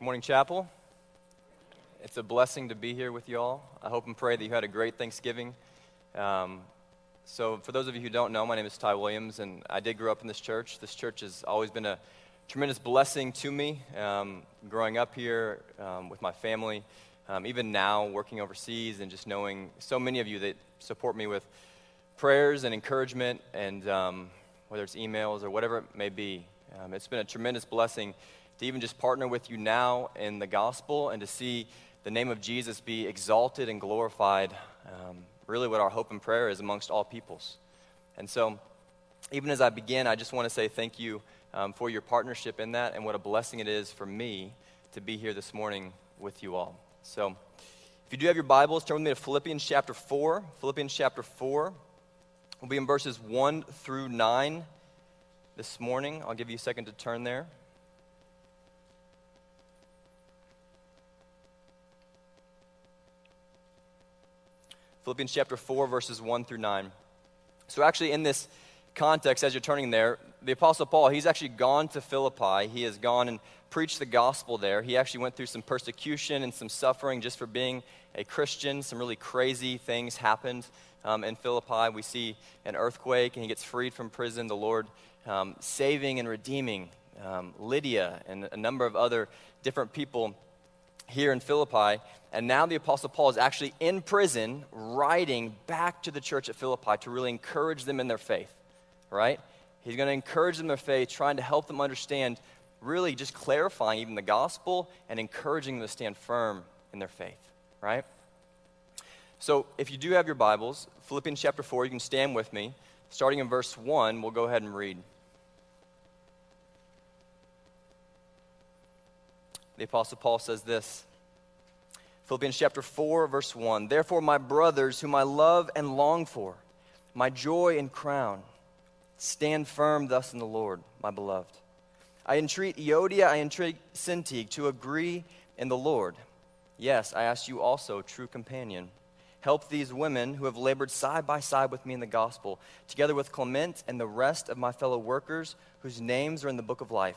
Good morning, Chapel. It's a blessing to be here with you all. I hope and pray that you had a great Thanksgiving. Um, so, for those of you who don't know, my name is Ty Williams, and I did grow up in this church. This church has always been a tremendous blessing to me um, growing up here um, with my family. Um, even now, working overseas, and just knowing so many of you that support me with prayers and encouragement, and um, whether it's emails or whatever it may be. Um, it's been a tremendous blessing to even just partner with you now in the gospel and to see the name of Jesus be exalted and glorified. Um, really, what our hope and prayer is amongst all peoples. And so, even as I begin, I just want to say thank you um, for your partnership in that and what a blessing it is for me to be here this morning with you all. So, if you do have your Bibles, turn with me to Philippians chapter 4. Philippians chapter 4. We'll be in verses 1 through 9 this morning. I'll give you a second to turn there. Philippians chapter 4, verses 1 through 9. So, actually, in this context, as you're turning there, the Apostle Paul, he's actually gone to Philippi. He has gone and preached the gospel there. He actually went through some persecution and some suffering just for being a Christian. Some really crazy things happened um, in Philippi. We see an earthquake, and he gets freed from prison. The Lord um, saving and redeeming um, Lydia and a number of other different people here in Philippi. And now the Apostle Paul is actually in prison writing back to the church at Philippi to really encourage them in their faith, right? He's going to encourage them in their faith, trying to help them understand, really just clarifying even the gospel and encouraging them to stand firm in their faith, right? So if you do have your Bibles, Philippians chapter 4, you can stand with me. Starting in verse 1, we'll go ahead and read. The Apostle Paul says this Philippians chapter 4, verse 1 Therefore, my brothers, whom I love and long for, my joy and crown, stand firm thus in the Lord, my beloved. I entreat Euodia, I entreat Syntyche to agree in the Lord. Yes, I ask you also, true companion. Help these women who have labored side by side with me in the gospel, together with Clement and the rest of my fellow workers whose names are in the book of life.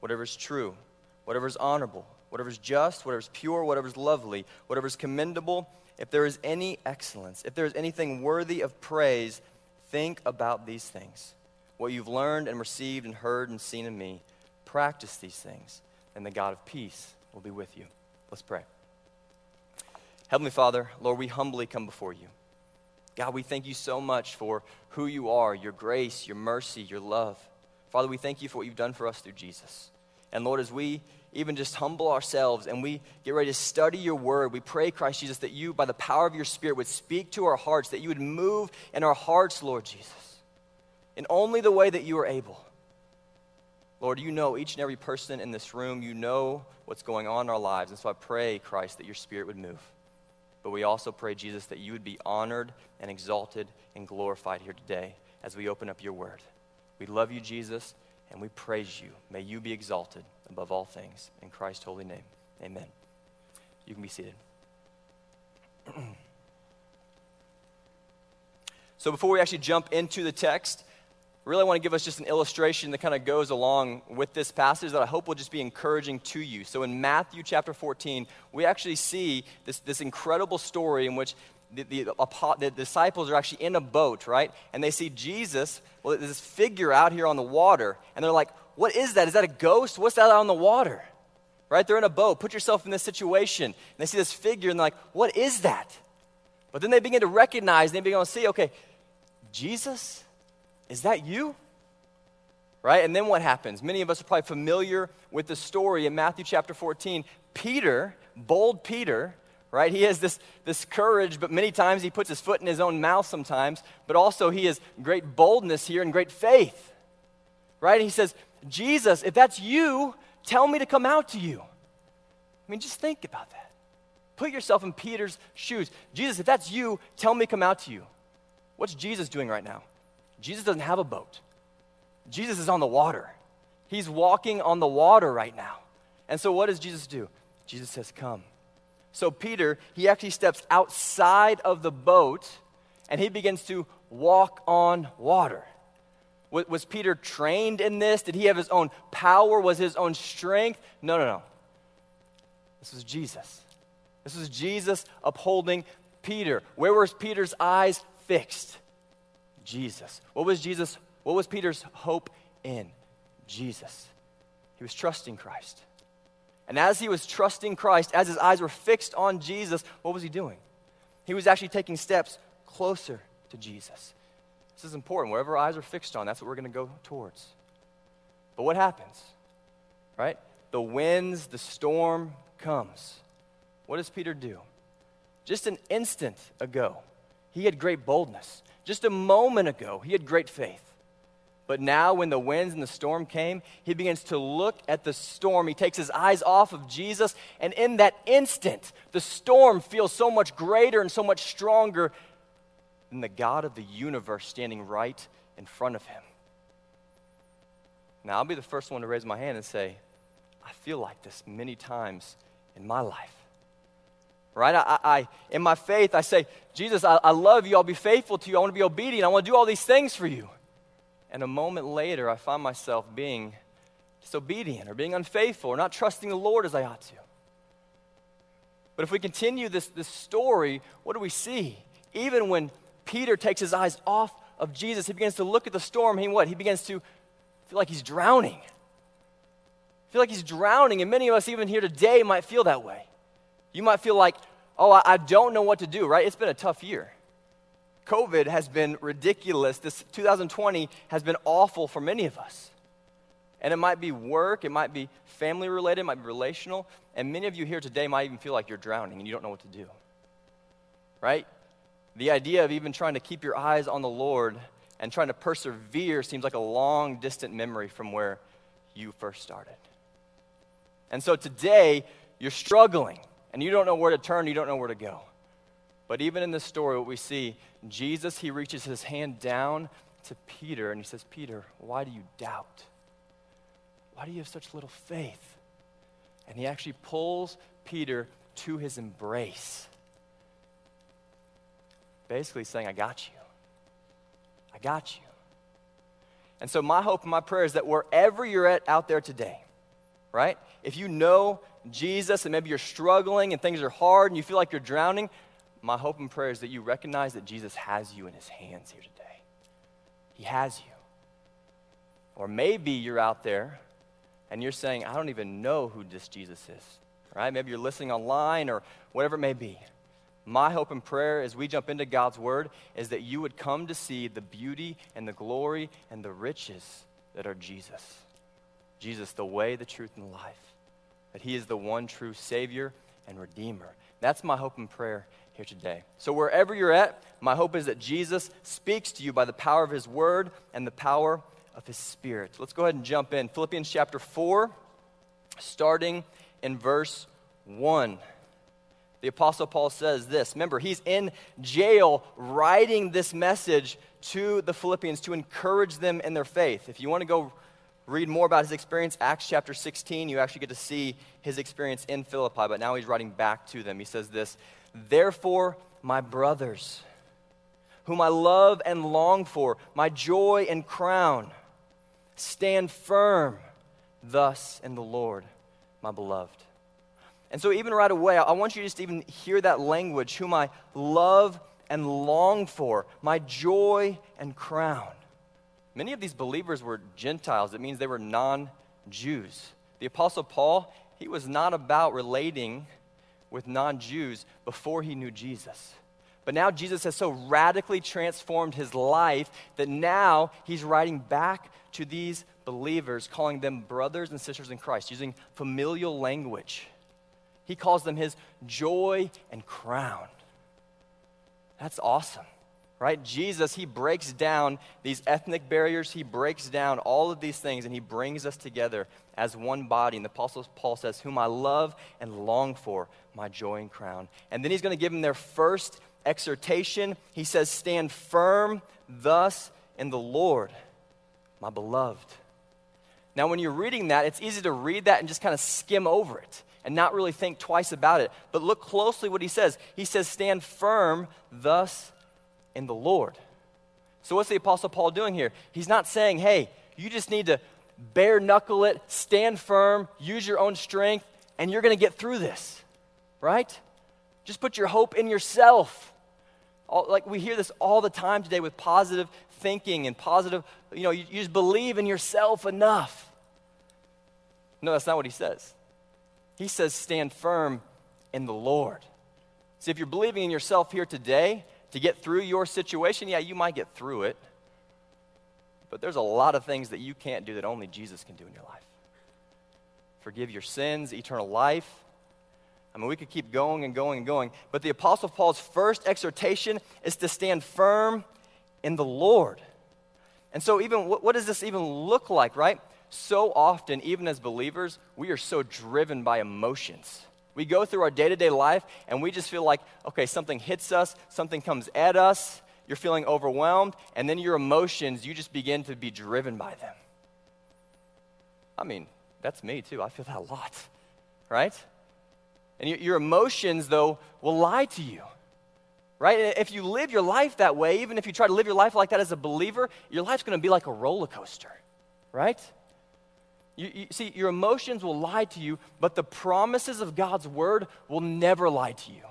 whatever is true, whatever is honorable, whatever is just, whatever is pure, whatever is lovely, whatever is commendable, if there is any excellence, if there is anything worthy of praise, think about these things. What you've learned and received and heard and seen in me, practice these things, and the God of peace will be with you. Let's pray. Heavenly Father, Lord, we humbly come before you. God, we thank you so much for who you are, your grace, your mercy, your love. Father, we thank you for what you've done for us through Jesus. And Lord, as we even just humble ourselves and we get ready to study your word, we pray, Christ Jesus, that you, by the power of your Spirit, would speak to our hearts, that you would move in our hearts, Lord Jesus, in only the way that you are able. Lord, you know each and every person in this room. You know what's going on in our lives. And so I pray, Christ, that your Spirit would move. But we also pray, Jesus, that you would be honored and exalted and glorified here today as we open up your word. We love you, Jesus, and we praise you. May you be exalted above all things. In Christ's holy name, amen. You can be seated. so, before we actually jump into the text, I really want to give us just an illustration that kind of goes along with this passage that I hope will just be encouraging to you. So, in Matthew chapter 14, we actually see this, this incredible story in which the, the, the, disciples are actually in a boat, right? And they see Jesus, well, this figure out here on the water, and they're like, What is that? Is that a ghost? What's that out on the water? Right? They're in a boat. Put yourself in this situation. And they see this figure, and they're like, What is that? But then they begin to recognize, they begin to see, okay, Jesus, is that you? Right? And then what happens? Many of us are probably familiar with the story in Matthew chapter 14. Peter, bold Peter, right? He has this, this courage, but many times he puts his foot in his own mouth sometimes, but also he has great boldness here and great faith, right? He says, Jesus, if that's you, tell me to come out to you. I mean, just think about that. Put yourself in Peter's shoes. Jesus, if that's you, tell me to come out to you. What's Jesus doing right now? Jesus doesn't have a boat. Jesus is on the water. He's walking on the water right now. And so, what does Jesus do? Jesus says, Come. So, Peter, he actually steps outside of the boat and he begins to walk on water. Was Peter trained in this? Did he have his own power? Was his own strength? No, no, no. This was Jesus. This was Jesus upholding Peter. Where was Peter's eyes fixed? Jesus. What was Jesus? What was Peter's hope in? Jesus. He was trusting Christ. And as he was trusting Christ, as his eyes were fixed on Jesus, what was he doing? He was actually taking steps closer to Jesus. This is important. Wherever our eyes are fixed on, that's what we're going to go towards. But what happens? Right? The winds, the storm comes. What does Peter do? Just an instant ago, he had great boldness. Just a moment ago, he had great faith. But now, when the winds and the storm came, he begins to look at the storm. He takes his eyes off of Jesus, and in that instant, the storm feels so much greater and so much stronger than the God of the universe standing right in front of him. Now, I'll be the first one to raise my hand and say, I feel like this many times in my life. Right? I, I in my faith, I say, Jesus, I, I love you. I'll be faithful to you. I want to be obedient. I want to do all these things for you. And a moment later, I find myself being disobedient or being unfaithful or not trusting the Lord as I ought to. But if we continue this, this story, what do we see? Even when Peter takes his eyes off of Jesus. He begins to look at the storm. He what? He begins to feel like he's drowning. Feel like he's drowning, and many of us even here today might feel that way. You might feel like, oh, I, I don't know what to do, right? It's been a tough year. COVID has been ridiculous. This 2020 has been awful for many of us. And it might be work, it might be family related, it might be relational. And many of you here today might even feel like you're drowning and you don't know what to do. Right? The idea of even trying to keep your eyes on the Lord and trying to persevere seems like a long, distant memory from where you first started. And so today, you're struggling and you don't know where to turn, you don't know where to go. But even in this story, what we see, Jesus, he reaches his hand down to Peter and he says, Peter, why do you doubt? Why do you have such little faith? And he actually pulls Peter to his embrace basically saying, I got you. I got you. And so, my hope and my prayer is that wherever you're at out there today, right? If you know Jesus and maybe you're struggling and things are hard and you feel like you're drowning, my hope and prayer is that you recognize that Jesus has you in his hands here today. He has you. Or maybe you're out there and you're saying, I don't even know who this Jesus is, right? Maybe you're listening online or whatever it may be. My hope and prayer as we jump into God's word is that you would come to see the beauty and the glory and the riches that are Jesus. Jesus, the way, the truth, and the life. That he is the one true Savior and Redeemer. That's my hope and prayer here today. So, wherever you're at, my hope is that Jesus speaks to you by the power of his word and the power of his spirit. Let's go ahead and jump in. Philippians chapter 4, starting in verse 1 the Apostle Paul says this. Remember, he's in jail writing this message to the Philippians to encourage them in their faith. If you want to go read more about his experience, Acts chapter 16, you actually get to see his experience in Philippi, but now he's writing back to them. He says this Therefore, my brothers, whom I love and long for, my joy and crown, stand firm thus in the Lord, my beloved. And so, even right away, I want you to just even hear that language whom I love and long for, my joy and crown. Many of these believers were Gentiles. It means they were non Jews. The Apostle Paul, he was not about relating with non Jews before he knew Jesus. But now Jesus has so radically transformed his life that now he's writing back to these believers, calling them brothers and sisters in Christ, using familial language. He calls them his joy and crown. That's awesome. Right? Jesus, he breaks down these ethnic barriers, he breaks down all of these things, and he brings us together as one body. And the Apostle Paul says, Whom I love and long for, my joy and crown. And then he's going to give them their first exhortation. He says, Stand firm thus in the Lord, my beloved. Now, when you're reading that, it's easy to read that and just kind of skim over it and not really think twice about it. But look closely what he says. He says, Stand firm thus in the Lord. So, what's the Apostle Paul doing here? He's not saying, hey, you just need to bare knuckle it, stand firm, use your own strength, and you're going to get through this, right? Just put your hope in yourself. All, like we hear this all the time today with positive thinking and positive, you know, you, you just believe in yourself enough. No, that's not what he says. He says, stand firm in the Lord. See, if you're believing in yourself here today, to get through your situation, yeah, you might get through it. But there's a lot of things that you can't do that only Jesus can do in your life. Forgive your sins, eternal life. I mean, we could keep going and going and going. But the Apostle Paul's first exhortation is to stand firm in the Lord. And so, even what, what does this even look like, right? So often, even as believers, we are so driven by emotions. We go through our day to day life and we just feel like, okay, something hits us, something comes at us, you're feeling overwhelmed, and then your emotions, you just begin to be driven by them. I mean, that's me too. I feel that a lot, right? And your emotions, though, will lie to you, right? If you live your life that way, even if you try to live your life like that as a believer, your life's going to be like a roller coaster, right? You, you, see, your emotions will lie to you, but the promises of God's word will never lie to you.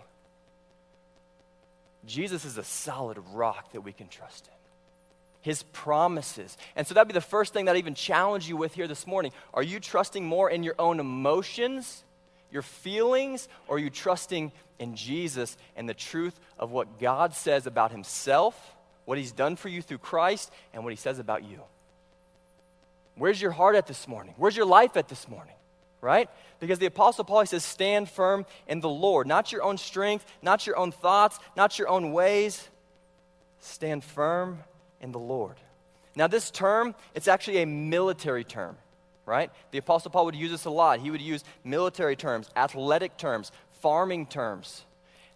Jesus is a solid rock that we can trust in. His promises. And so that'd be the first thing that I even challenge you with here this morning. Are you trusting more in your own emotions, your feelings, or are you trusting in Jesus and the truth of what God says about Himself, what He's done for you through Christ, and what He says about you? Where's your heart at this morning? Where's your life at this morning? Right? Because the Apostle Paul he says, stand firm in the Lord. Not your own strength, not your own thoughts, not your own ways. Stand firm in the Lord. Now, this term, it's actually a military term, right? The Apostle Paul would use this a lot. He would use military terms, athletic terms, farming terms.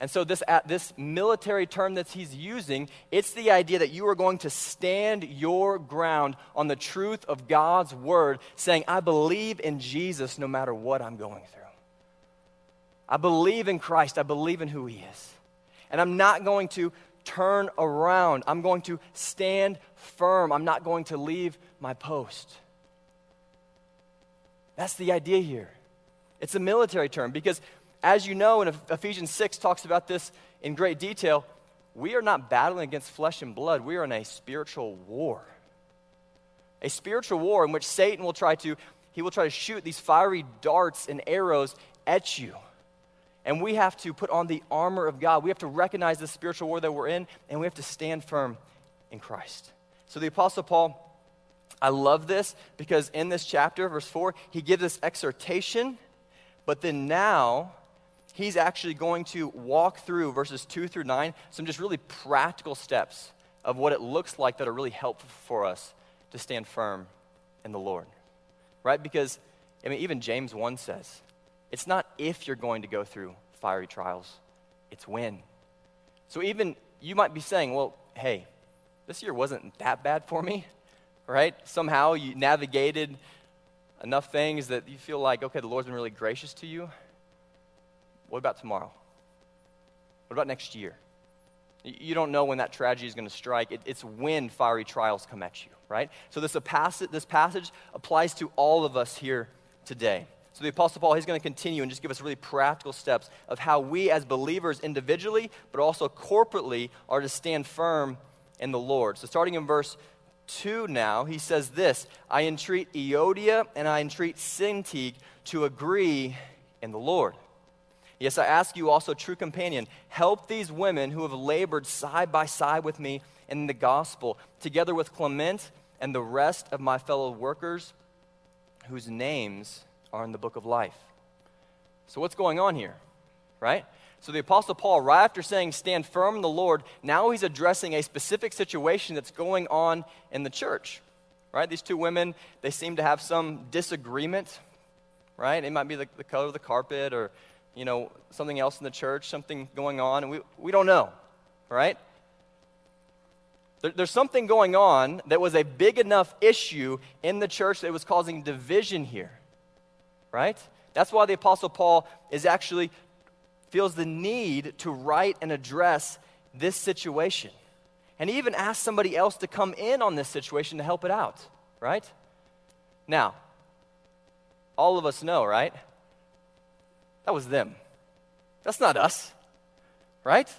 And so this, this military term that he's using, it's the idea that you are going to stand your ground on the truth of God's word, saying, I believe in Jesus no matter what I'm going through. I believe in Christ. I believe in who he is. And I'm not going to turn around. I'm going to stand firm. I'm not going to leave my post. That's the idea here. It's a military term because as you know, and Ephesians 6 talks about this in great detail, we are not battling against flesh and blood. We are in a spiritual war. A spiritual war in which Satan will try to, he will try to shoot these fiery darts and arrows at you. And we have to put on the armor of God. We have to recognize the spiritual war that we're in, and we have to stand firm in Christ. So the Apostle Paul, I love this because in this chapter, verse 4, he gives us exhortation, but then now he's actually going to walk through verses 2 through 9 some just really practical steps of what it looks like that are really helpful for us to stand firm in the Lord. Right? Because, I mean, even James 1 says, it's not if you're going to go through fiery trials, it's when. So even you might be saying, well, hey, this year wasn't that bad for me, right? Somehow you navigated enough things that you feel like, okay, the Lord's been really gracious to you. What about tomorrow? What about next year? You don't know when that tragedy is going to strike. It, it's when fiery trials come at you, right? So this, passage, this passage applies to all of us here today. So the Apostle Paul, he's going to continue and just give us really practical steps of how we as believers individually, but also corporately, are to stand firm in the Lord. So starting in verse 2 now, he says this I entreat Euodia and I entreat Syntyche to agree in the Lord. Yes, I ask you also, true companion, help these women who have labored side by side with me in the gospel, together with Clement and the rest of my fellow workers whose names are in the book of life. So, what's going on here, right? So the Apostle Paul, right after saying, stand firm in the Lord, now he's addressing a specific situation that's going on in the church. Right? These two women, they seem to have some disagreement. Right? It might be the, the color of the carpet or, you know, something else in the church, something going on, and we, we don't know. Right? There, there's something going on that was a big enough issue in the church that was causing division here. Right? That's why the Apostle Paul is actually feels the need to write and address this situation. And he even asked somebody else to come in on this situation to help it out, right? Now, all of us know, right? That was them. That's not us, right?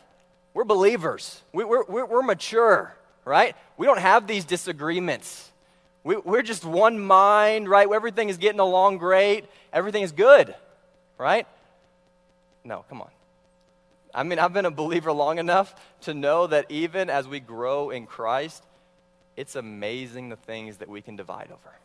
We're believers. We, are we're, we're mature, right? We don't have these disagreements. We, we're just one mind, right? Everything is getting along great. Everything is good, right? No, come on. I mean, I've been a believer long enough to know that even as we grow in Christ, it's amazing the things that we can divide over.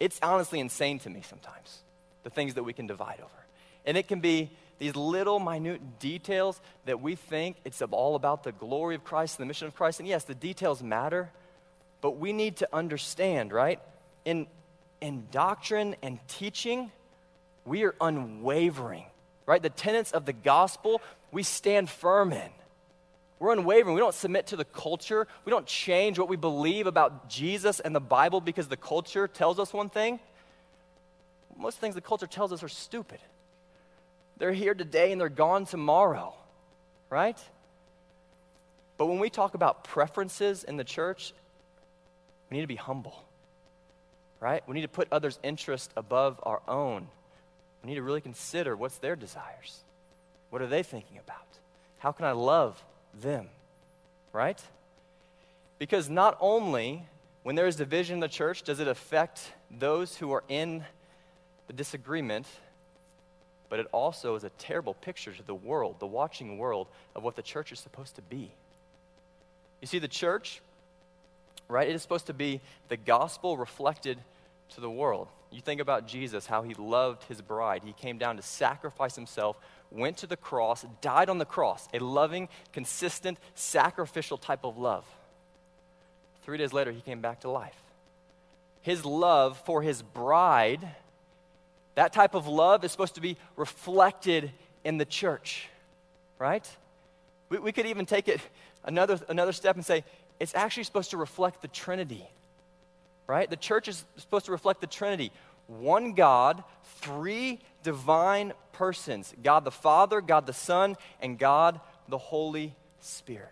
It's honestly insane to me sometimes, the things that we can divide over. And it can be these little minute details that we think it's all about the glory of Christ and the mission of Christ. And yes, the details matter, but we need to understand, right? In, in doctrine and teaching, we are unwavering right? The tenets of the gospel we stand firm in. We're unwavering. We don't submit to the culture. We don't change what we believe about Jesus and the Bible because the culture tells us one thing. Most things the culture tells us are stupid. They're here today and they're gone tomorrow, right? But when we talk about preferences in the church, we need to be humble, right? We need to put others' interest above our own. We need to really consider what's their desires. What are they thinking about? How can I love them? Right? Because not only when there is division in the church does it affect those who are in the disagreement, but it also is a terrible picture to the world, the watching world, of what the church is supposed to be. You see, the church, right, it is supposed to be the gospel reflected to the world. You think about Jesus, how he loved his bride. He came down to sacrifice himself, went to the cross, died on the cross, a loving, consistent, sacrificial type of love. Three days later, he came back to life. His love for his bride, that type of love is supposed to be reflected in the church, right? We, we could even take it another, another step and say it's actually supposed to reflect the Trinity right? The church is supposed to reflect the Trinity one God, three divine persons God the Father, God the Son, and God the Holy Spirit.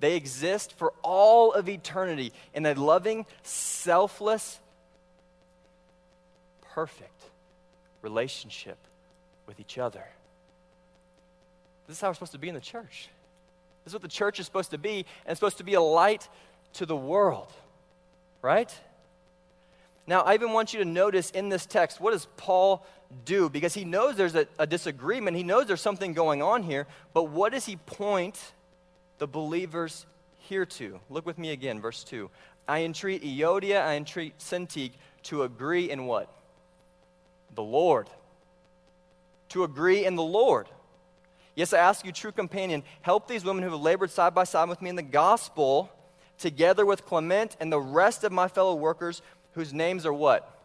They exist for all of eternity in a loving, selfless, perfect relationship with each other. This is how we're supposed to be in the church. This is what the church is supposed to be, and it's supposed to be a light to the world, right? Now, I even want you to notice in this text, what does Paul do? Because he knows there's a, a, disagreement, he knows there's something going on here, but what does he point the believers here to? Look with me again, verse 2. I entreat Euodia, I entreat Syntyche to agree in what? The Lord. To agree in the Lord. Yes, I ask you, true companion, help these women who have labored side by side with me in the gospel, together with Clement and the rest of my fellow workers whose names are what?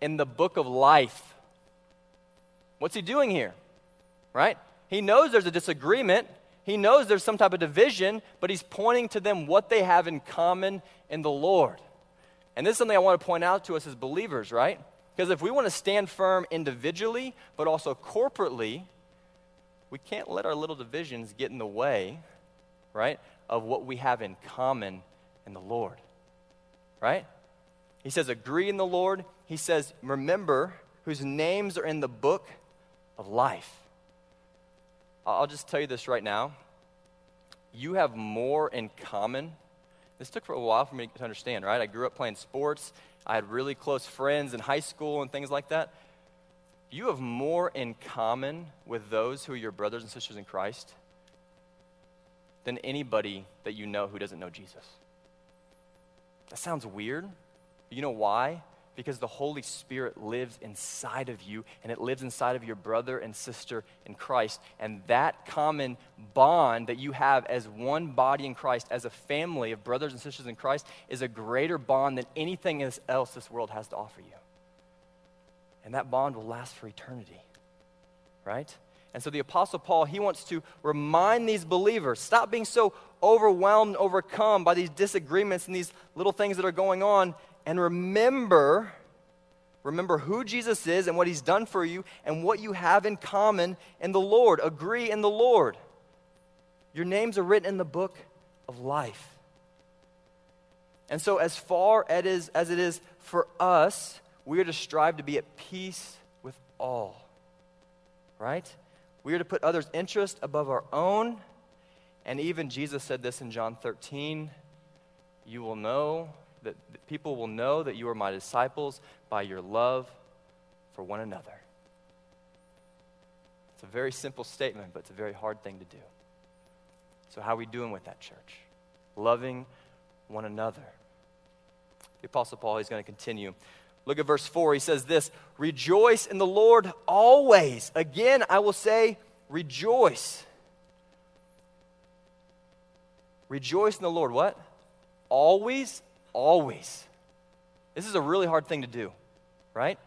In the book of life. What's he doing here? Right? He knows there's a disagreement. He knows there's some type of division, but he's pointing to them what they have in common in the Lord. And this is something I want to point out to us as believers, right? Because if we want to stand firm individually, but also corporately, we can't let our little divisions get in the way, right, of what we have in common in the Lord. Right? He says, agree in the Lord. He says, remember whose names are in the book of life. I'll just tell you this right now. You have more in common. This took for a while for me to understand, right? I grew up playing sports. I had really close friends in high school and things like that. You have more in common with those who are your brothers and sisters in Christ than anybody that you know who doesn't know Jesus. That sounds weird, you know why? Because the Holy Spirit lives inside of you, and it lives inside of your brother and sister in Christ. And that common bond that you have as one body in Christ, as a family of brothers and sisters in Christ, is a greater bond than anything else this world has to offer you. And that bond will last for eternity, right? And so the Apostle Paul, he wants to remind these believers stop being so overwhelmed, overcome by these disagreements and these little things that are going on, and remember. Remember who Jesus is and what he's done for you and what you have in common in the Lord. Agree in the Lord. Your names are written in the book of life. And so, as far as it is for us, we are to strive to be at peace with all. Right? We are to put others' interest above our own. And even Jesus said this in John 13 You will know that, that people will know that you are my disciples by your love for one another. It's a very simple statement, but it's a very hard thing to do. So, how are we doing with that, church? Loving one another. The Apostle Paul, he's going to continue. Look at verse 4. He says this Rejoice in the Lord always. Again, I will say, rejoice. Rejoice in the Lord. What? Always, always. This is a really hard thing to do, right?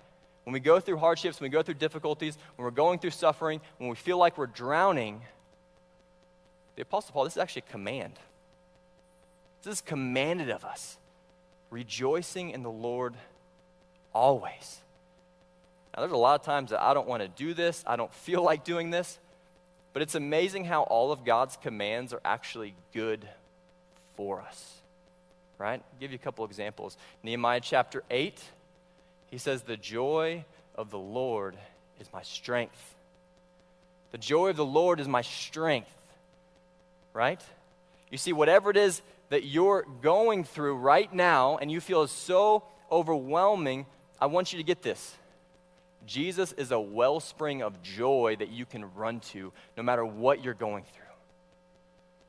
When we go through hardships, when we go through difficulties, when we're going through suffering, when we feel like we're drowning, the Apostle Paul, this is actually a command. This is commanded of us. Rejoicing in the Lord always. Now, there's a lot of times that I don't want to do this, I don't feel like doing this, but it's amazing how all of God's commands are actually good for us right? I'll give you a couple examples. Nehemiah chapter 8, he says, The joy of the Lord is my strength. The joy of the Lord is my strength, right? You see, whatever it is that you're going through right now and you feel is so overwhelming, I want you to get this. Jesus is a wellspring of joy that you can run to no matter what you're going through.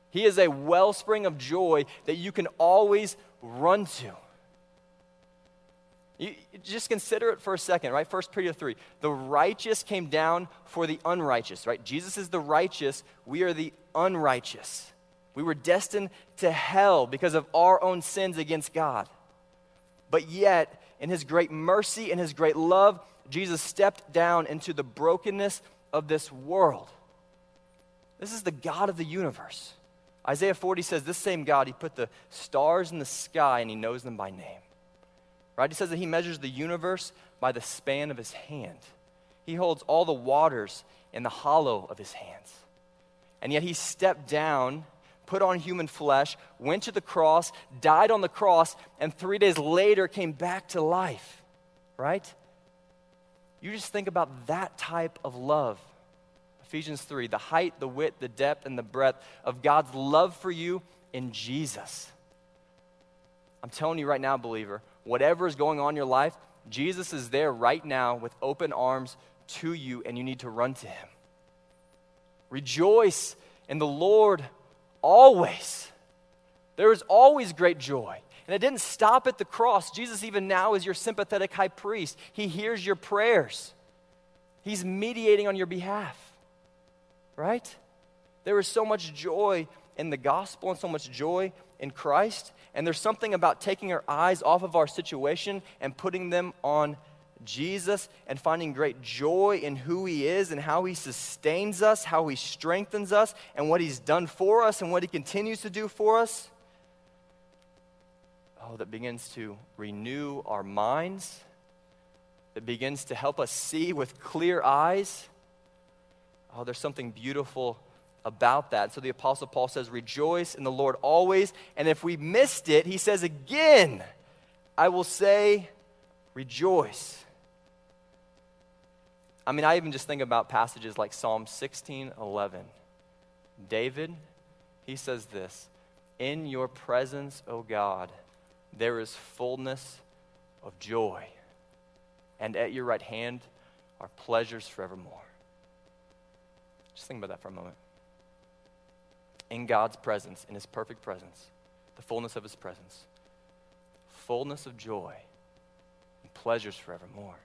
He is a wellspring of joy that you can always run to. You, just consider it for a second, right? First Peter 3. The righteous came down for the unrighteous, right? Jesus is the righteous, we are the unrighteous. We were destined to hell because of our own sins against God. But yet, in his great mercy and his great love, Jesus stepped down into the brokenness of this world. This is the God of the universe. Isaiah 40 says, This same God, He put the stars in the sky and He knows them by name. Right? He says that He measures the universe by the span of His hand. He holds all the waters in the hollow of His hands. And yet He stepped down, put on human flesh, went to the cross, died on the cross, and three days later came back to life. Right? You just think about that type of love Ephesians 3 the height, the width, the depth, and the breadth of God's love for you in Jesus. I'm telling you right now, believer, whatever is going on in your life, Jesus is there right now with open arms to you, and you need to run to him. Rejoice in the Lord always. There is always great joy. And it didn't stop at the cross. Jesus, even now, is your sympathetic high priest. He hears your prayers, He's mediating on your behalf right? There is so much joy in the gospel and so much joy in Christ. And there's something about taking our eyes off of our situation and putting them on Jesus and finding great joy in who He is and how He sustains us, how He strengthens us, and what He's done for us and what He continues to do for us. Oh, that begins to renew our minds, that begins to help us see with clear eyes Oh, there's something beautiful about that. So the Apostle Paul says, Rejoice in the Lord always. And if we missed it, he says again, I will say, Rejoice. I mean, I even just think about passages like Psalm 16 11. David, he says this In your presence, O God, there is fullness of joy, and at your right hand are pleasures forevermore. Just think about that for a moment. In God's presence, in His perfect presence, the fullness of His presence, fullness of joy, and pleasures forevermore.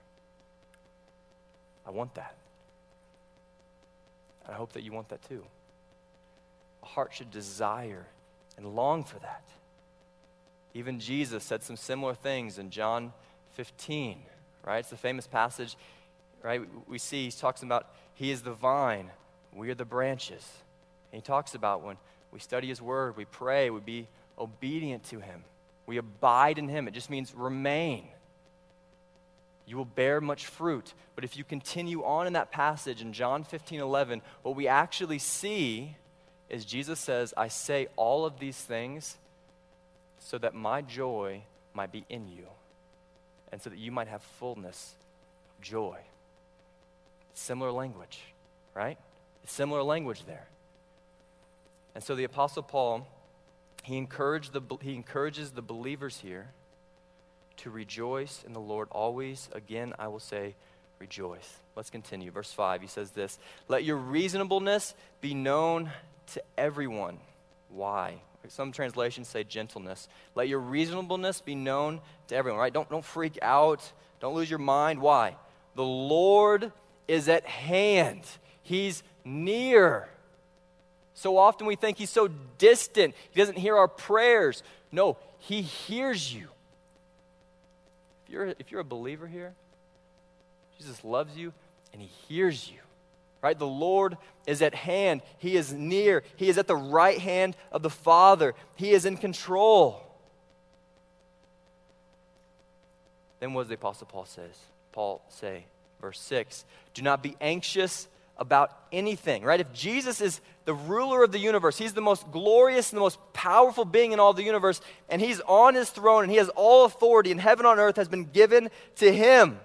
I want that. And I hope that you want that too. A heart should desire and long for that. Even Jesus said some similar things in John 15, right? It's the famous passage, right? We see he talks about he is the vine, we are the branches. And he talks about when we study his word, we pray, we be obedient to him, we abide in him. It just means remain. You will bear much fruit. But if you continue on in that passage in John 15 11, what we actually see is Jesus says, I say all of these things so that my joy might be in you and so that you might have fullness of joy. Similar language, right? Similar language there. And so the Apostle Paul, he, encouraged the, he encourages the believers here to rejoice in the Lord always. Again, I will say, rejoice. Let's continue. Verse 5, he says this Let your reasonableness be known to everyone. Why? Some translations say gentleness. Let your reasonableness be known to everyone, right? Don't, don't freak out. Don't lose your mind. Why? The Lord is at hand, He's near. So often we think He's so distant, He doesn't hear our prayers. No, He hears you. If you're, if you're a believer here, Jesus loves you and He hears you right? The Lord is at hand. He is near. He is at the right hand of the Father. He is in control. Then what does the Apostle Paul says? Paul say, verse 6, do not be anxious about anything, right? If Jesus is the ruler of the universe, he's the most glorious and the most powerful being in all the universe, and he's on his throne and he has all authority in heaven on earth has been given to him.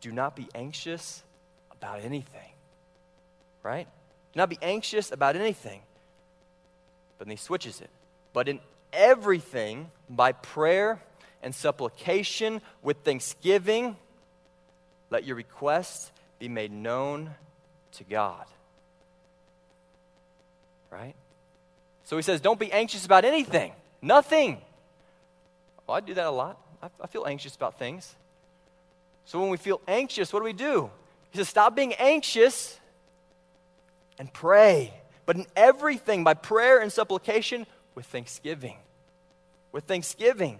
Do not be anxious about anything, right? Do not be anxious about anything. But then he switches it. But in everything, by prayer and supplication with thanksgiving, let your requests be made known to God. Right? So he says, don't be anxious about anything. Nothing. Well, I do that a lot. I, I feel anxious about things. So when we feel anxious, what do we do? He says, Stop being anxious and pray. But in everything, by prayer and supplication, with thanksgiving. With thanksgiving.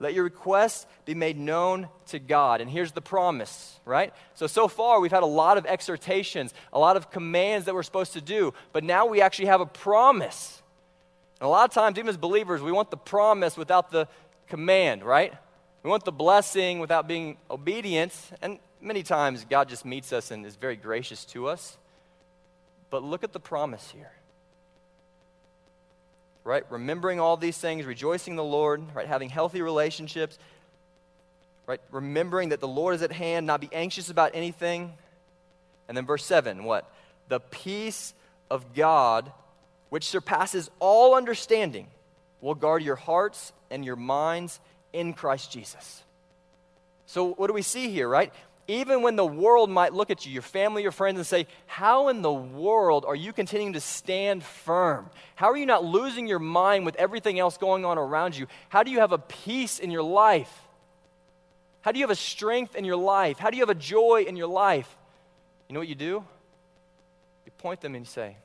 Let your requests be made known to God. And here's the promise, right? So, so far, we've had a lot of exhortations, a lot of commands that we're supposed to do, but now we actually have a promise. And a lot of times, even as believers, we want the promise without the command, right? We want the blessing without being obedient. And Many times, God just meets us and is very gracious to us. But look at the promise here. Right? Remembering all these things, rejoicing the Lord, right? Having healthy relationships, right? Remembering that the Lord is at hand, not be anxious about anything. And then verse 7, what? The peace of God, which surpasses all understanding, will guard your hearts and your minds in Christ Jesus. So, what do we see here, right? Even when the world might look at you, your family, your friends, and say, How in the world are you continuing to stand firm? How are you not losing your mind with everything else going on around you? How do you have a peace in your life? How do you have a strength in your life? How do you have a joy in your life? You know what you do? You point them and you say,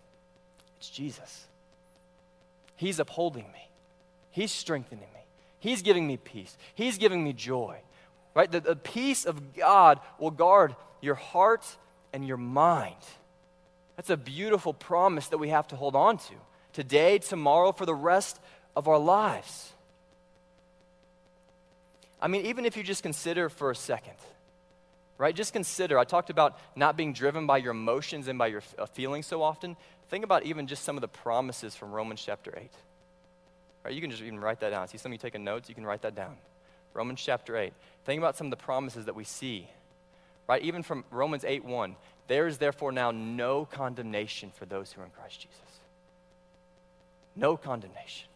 It's Jesus. He's upholding me, He's strengthening me, He's giving me peace, He's giving me joy right? The, the peace of God will guard your heart and your mind. That's a beautiful promise that we have to hold on to today, tomorrow, for the rest of our lives. I mean, even if you just consider for a second, right? Just consider. I talked about not being driven by your emotions and by your uh, feelings so often. Think about even just some of the promises from Romans chapter 8. Right? You can just even write that down. See some of you taking notes, you can write that down. Romans chapter 8. Think about some of the promises that we see, right? Even from Romans 8 1. There is therefore now no condemnation for those who are in Christ Jesus. No condemnation.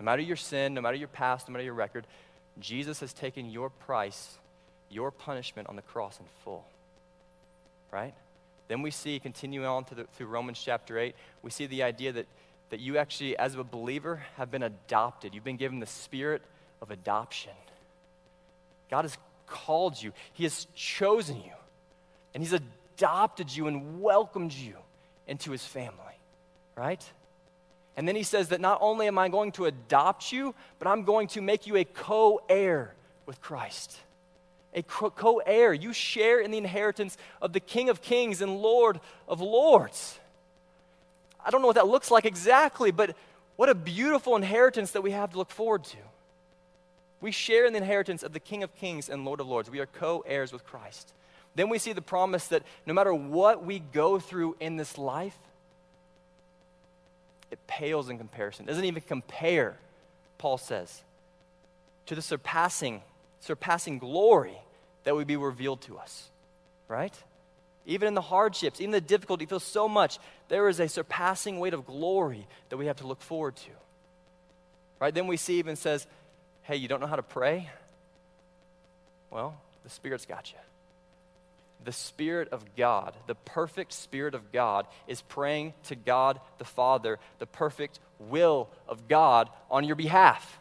No matter your sin, no matter your past, no matter your record, Jesus has taken your price, your punishment on the cross in full. Right? Then we see, continuing on the, through Romans chapter 8, we see the idea that, that you actually, as a believer, have been adopted. You've been given the spirit of adoption God has called you, He has chosen you, and He's adopted you and welcomed you into His family, right? And then he says that not only am I going to adopt you, but I'm going to make you a co heir with Christ. A co heir. You share in the inheritance of the King of Kings and Lord of Lords. I don't know what that looks like exactly, but what a beautiful inheritance that we have to look forward to. We share in the inheritance of the King of Kings and Lord of Lords. We are co heirs with Christ. Then we see the promise that no matter what we go through in this life, it pales in comparison. It doesn't even compare, Paul says, to the surpassing, surpassing glory that would be revealed to us. Right? Even in the hardships, even the difficulty, you feel so much, there is a surpassing weight of glory that we have to look forward to. Right? Then we see even says, hey, you don't know how to pray? Well, the Spirit's got you the Spirit of God, the perfect Spirit of God, is praying to God the Father, the perfect will of God on your behalf.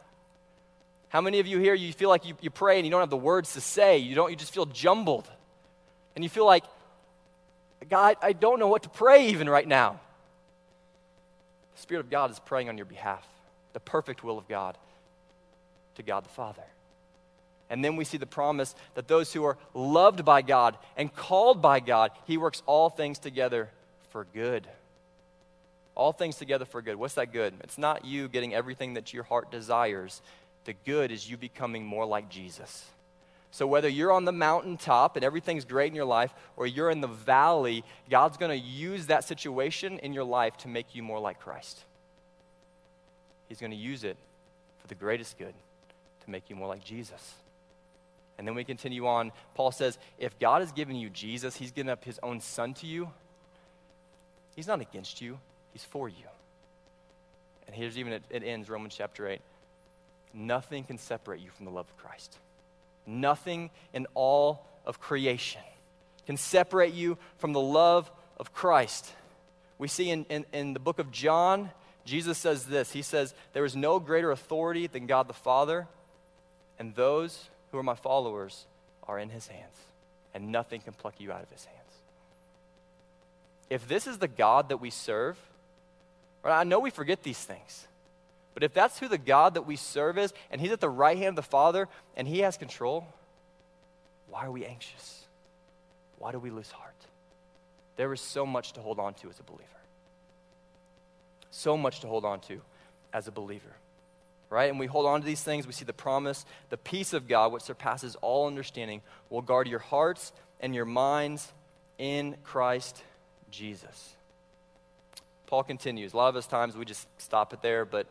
How many of you here, you feel like you, you pray and you don't have the words to say? You, don't, you just feel jumbled. And you feel like, God, I don't know what to pray even right now. The Spirit of God is praying on your behalf, the perfect will of God to God the Father. And then we see the promise that those who are loved by God and called by God, He works all things together for good. All things together for good. What's that good? It's not you getting everything that your heart desires. The good is you becoming more like Jesus. So, whether you're on the mountaintop and everything's great in your life, or you're in the valley, God's going to use that situation in your life to make you more like Christ. He's going to use it for the greatest good to make you more like Jesus. And then we continue on. Paul says, if God has given you Jesus, he's given up his own son to you, he's not against you, he's for you. And here's even, it, it ends, Romans chapter 8. Nothing can separate you from the love of Christ. Nothing in all of creation can separate you from the love of Christ. We see in, in, in the book of John, Jesus says this He says, There is no greater authority than God the Father, and those who are my followers are in his hands, and nothing can pluck you out of his hands. If this is the God that we serve, right, I know we forget these things, but if that's who the God that we serve is, and he's at the right hand of the Father, and he has control, why are we anxious? Why do we lose heart? There is so much to hold on to as a believer. So much to hold on to as a believer right? And we hold on to these things. We see the promise, the peace of God, which surpasses all understanding, will guard your hearts and your minds in Christ Jesus. Paul continues. A lot of us times we just stop it there, but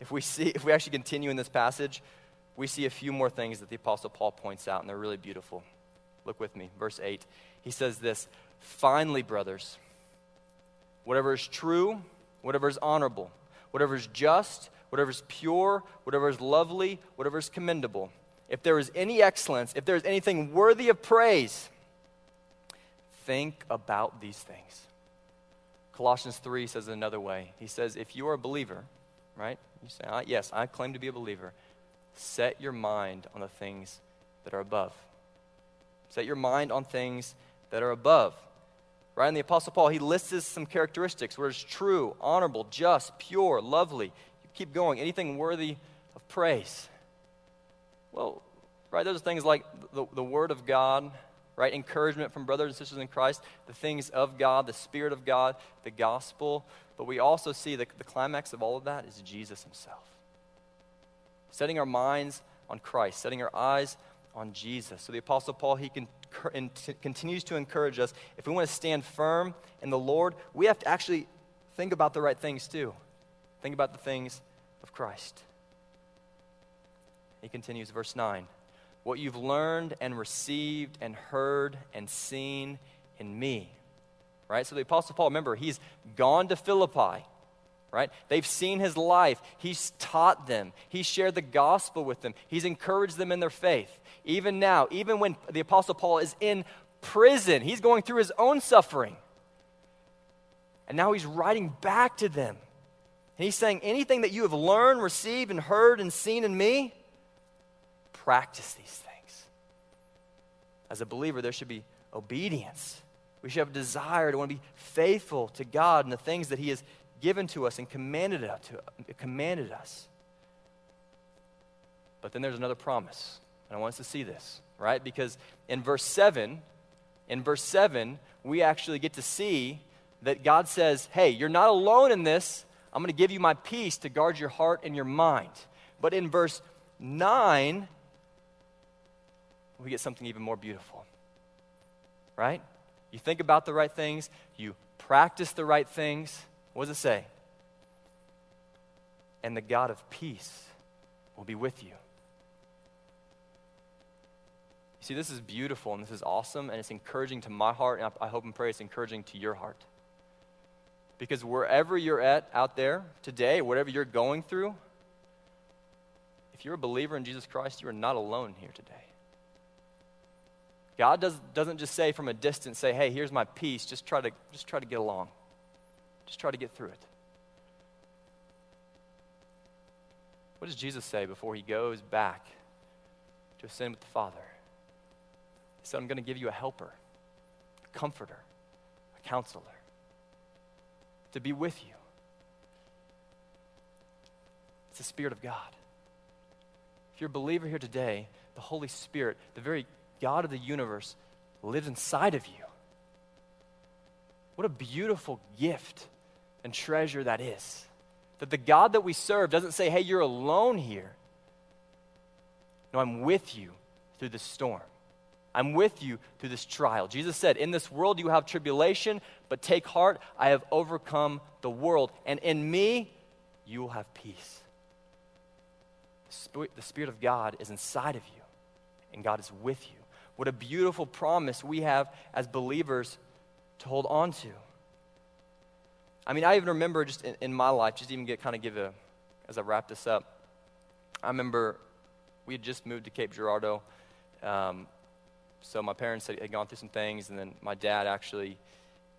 if we see, if we actually continue in this passage, we see a few more things that the Apostle Paul points out, and they're really beautiful. Look with me, verse 8. He says this Finally, brothers, whatever is true, whatever is honorable, whatever is just, whatever is pure, whatever is lovely, whatever is commendable. If there is any excellence, if there is anything worthy of praise, think about these things. Colossians 3 says it another way. He says, if you are a believer, right? You say, yes, I claim to be a believer. Set your mind on the things that are above. Set your mind on things that are above. Right? And the Apostle Paul, he lists some characteristics where it's true, honorable, just, pure, lovely keep going. Anything worthy of praise. Well, right, those are things like the, the Word of God, right? Encouragement from brothers and sisters in Christ, the things of God, the Spirit of God, the gospel. But we also see that the climax of all of that is Jesus Himself. Setting our minds on Christ, setting our eyes on Jesus. So the Apostle Paul, he can, continues to encourage us if we want to stand firm in the Lord, we have to actually think about the right things too. Think about the things Christ. He continues, verse 9. What you've learned and received and heard and seen in me. Right? So the Apostle Paul, remember, he's gone to Philippi. Right? They've seen his life. He's taught them. He's shared the gospel with them. He's encouraged them in their faith. Even now, even when the Apostle Paul is in prison, he's going through his own suffering. And now he's writing back to them and he's saying, anything that you have learned, received, and heard and seen in me, practice these things. as a believer, there should be obedience. We should have a desire to want to be faithful to God and the things that He has given to us and commanded, us to, commanded us. But then there's another promise, and I want us to see this, right? Because in verse 7, in verse 7, we actually get to see that God says, Hey, you're not alone in this. I'm going to give you my peace to guard your heart and your mind. But in verse 9, we get something even more beautiful. Right? You think about the right things, you practice the right things. What does it say? And the God of peace will be with you. You see, this is beautiful and this is awesome and it's encouraging to my heart, and I hope and pray it's encouraging to your heart. Because wherever you're at out there today, whatever you're going through, if you're a believer in Jesus Christ, you are not alone here today. God does, doesn't just say from a distance, say, hey, here's my peace, just try to, just try to get along. Just try to get through it. What does Jesus say before he goes back to ascend with the Father? He said, I'm going to give you a helper, a comforter, a counselor to be with you. It's the Spirit of God. If you're a believer here today, the Holy Spirit, the very God of the universe, lives inside of you. What a beautiful gift and treasure that is. That the God that we serve doesn't say, hey, you're alone here. No, I'm with you through the storm. I'm with you through this trial. Jesus said, In this world you have tribulation, but take heart, I have overcome the world. And in me, you will have peace. The Spirit, of God is inside of you, and God is with you. What a beautiful promise we have as believers to hold on to. I mean, I even remember just in, in my life, just even get kind of give a, as I wrap this up, I remember we had just moved to Cape Girardeau. Um, so my parents had, had, gone through some things, and then my dad actually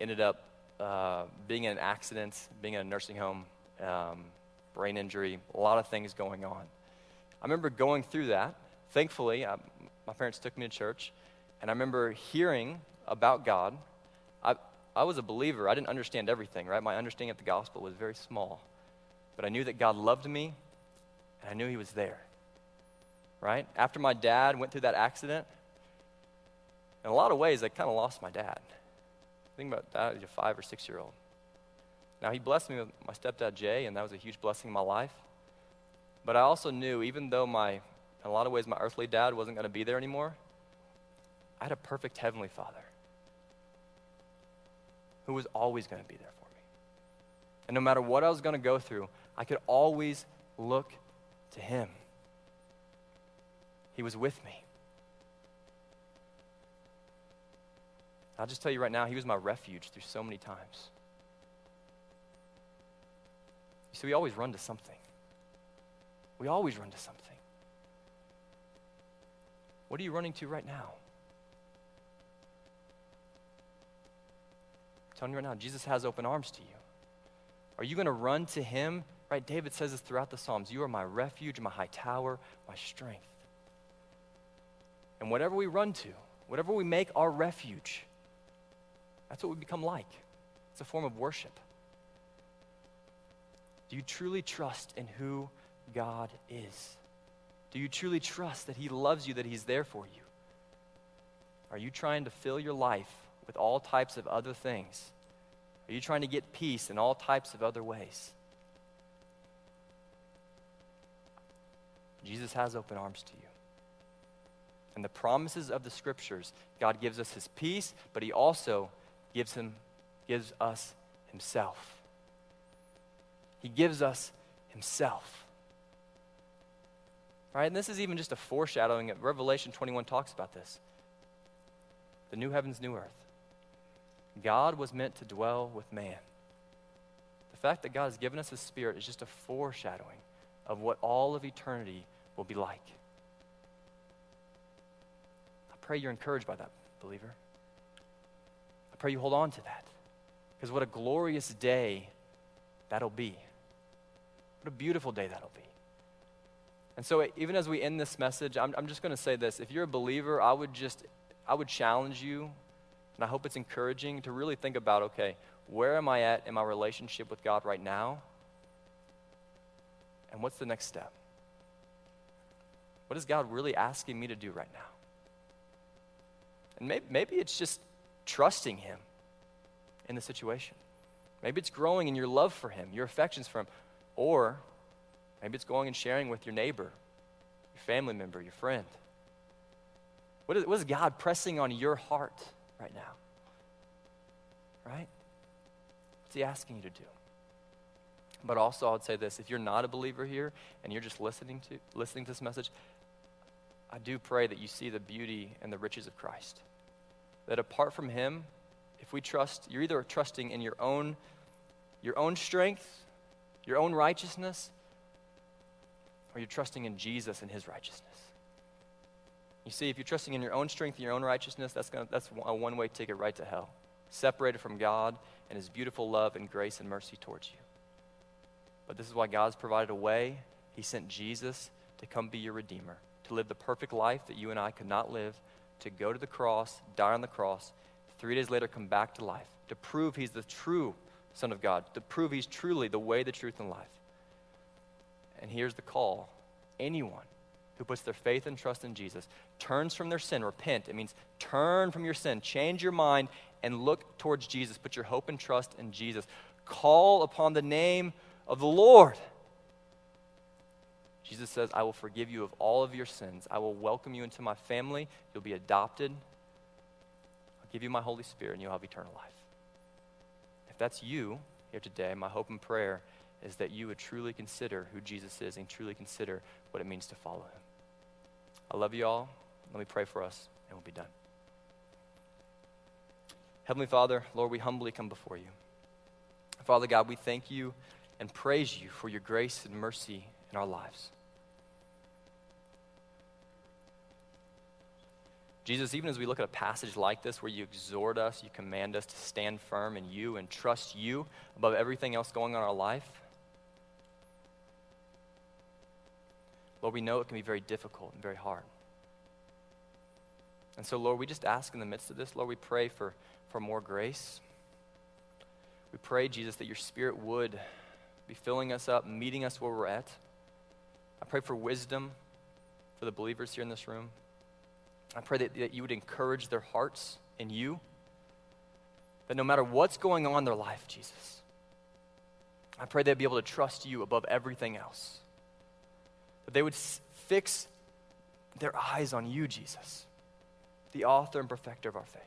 ended up uh, being in an accident, being in a nursing home, um, brain injury, a lot of things going on. I remember going through that. Thankfully, I, my parents took me to church, and I remember hearing about God. I, I was a believer. I didn't understand everything, right? My understanding of the gospel was very small. But I knew that God loved me, and I knew He was there, right? After my dad went through that accident, in a lot of ways, I kind of lost my dad. Think about that as a five or six year old. Now, he blessed me with my stepdad, Jay, and that was a huge blessing in my life. But I also knew, even though my, in a lot of ways, my earthly dad wasn't going to be there anymore, I had a perfect heavenly father who was always going to be there for me. And no matter what I was going to go through, I could always look to him. He was with me. I'll just tell you right now, he was my refuge through so many times. You see, we always run to something. We always run to something. What are you running to right now? I'm telling you right now, Jesus has open arms to you. Are you going to run to him? Right? David says this throughout the Psalms You are my refuge, my high tower, my strength. And whatever we run to, whatever we make our refuge, that's what we become like. It's a form of worship. Do you truly trust in who God is? Do you truly trust that He loves you, that He's there for you? Are you trying to fill your life with all types of other things? Are you trying to get peace in all types of other ways? Jesus has open arms to you. And the promises of the scriptures, God gives us his peace, but he also gives, him, gives us himself. He gives us himself. Right? And this is even just a foreshadowing. Of, Revelation 21 talks about this. The new heavens, new earth. God was meant to dwell with man. The fact that God has given us his spirit is just a foreshadowing of what all of eternity will be like. I pray you're encouraged by that, believer pray you hold on to that. Because what a glorious day that'll be. What a beautiful day that'll be. And so, even as we end this message, I'm, I'm just going to say this. If you're a believer, I would just I would challenge you, and I hope it's encouraging to really think about okay, where am I at in my relationship with God right now? And what's the next step? What is God really asking me to do right now? And maybe, maybe it's just trusting Him in the situation. Maybe it's growing in your love for Him, your affections for Him. Or maybe it's going and sharing with your neighbor, your family member, your friend. What is, what is God pressing on your heart right now? Right? What's He asking you to do? But also, I would say this if you're not a believer here and you're just listening to, listening to this message, I do pray that you see the beauty and the riches of Christ. That apart from Him, if we trust, you're either trusting in your own, your own strength, your own righteousness, or you're trusting in Jesus and His righteousness. You see, if you're trusting in your own strength and your own righteousness, that's, gonna, that's a one way ticket right to hell, separated from God and His beautiful love and grace and mercy towards you. But this is why God's provided a way. He sent Jesus to come be your Redeemer, to live the perfect life that you and I could not live, to go to the cross, die on the cross, three days later come back to life, to prove He's the true Son of God, to prove He's truly the way, the truth, and life. And here's the call anyone who puts their faith and trust in Jesus turns from their sin, repent. It means turn from your sin, change your mind, and look towards Jesus. Put your hope and trust in Jesus. Call upon the name of the Lord. Jesus says, I will forgive you of all of your sins. I will welcome you into my family. You'll be adopted. I'll give you my Holy Spirit, and you'll have eternal life. If that's you here today, my hope and prayer is that you would truly consider who Jesus is and truly consider what it means to follow him. I love you all. Let me pray for us, and we'll be done. Heavenly Father, Lord, we humbly come before you. Father God, we thank you and praise you for your grace and mercy in our lives. Jesus, even as we look at a passage like this where you exhort us, you command us to stand firm in you and trust you above everything else going on in our life, Lord, we know it can be very difficult and very hard. And so, Lord, we just ask in the midst of this, Lord, we pray for, for more grace. We pray, Jesus, that your Spirit would be filling us up, meeting us where we're at. I pray for wisdom for the believers here in this room. I pray that, that you would encourage their hearts in you. That no matter what's going on in their life, Jesus, I pray they'd be able to trust you above everything else. That they would fix their eyes on you, Jesus, the author and perfecter of our faith.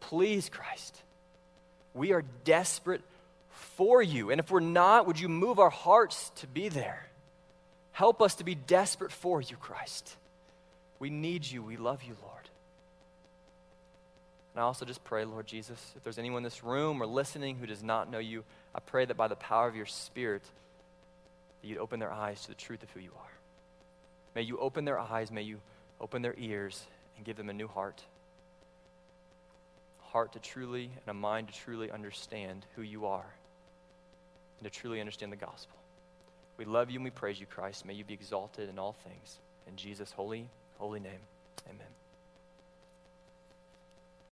Please, Christ, we are desperate for you. And if we're not, would you move our hearts to be there? Help us to be desperate for you, Christ. We need you. We love you, Lord. And I also just pray, Lord Jesus, if there's anyone in this room or listening who does not know you, I pray that by the power of your Spirit, that you'd open their eyes to the truth of who you are. May you open their eyes, may you open their ears, and give them a new heart. Heart to truly, and a mind to truly understand who you are, and to truly understand the gospel. We love you and we praise you, Christ. May you be exalted in all things. In Jesus' holy, holy name, amen.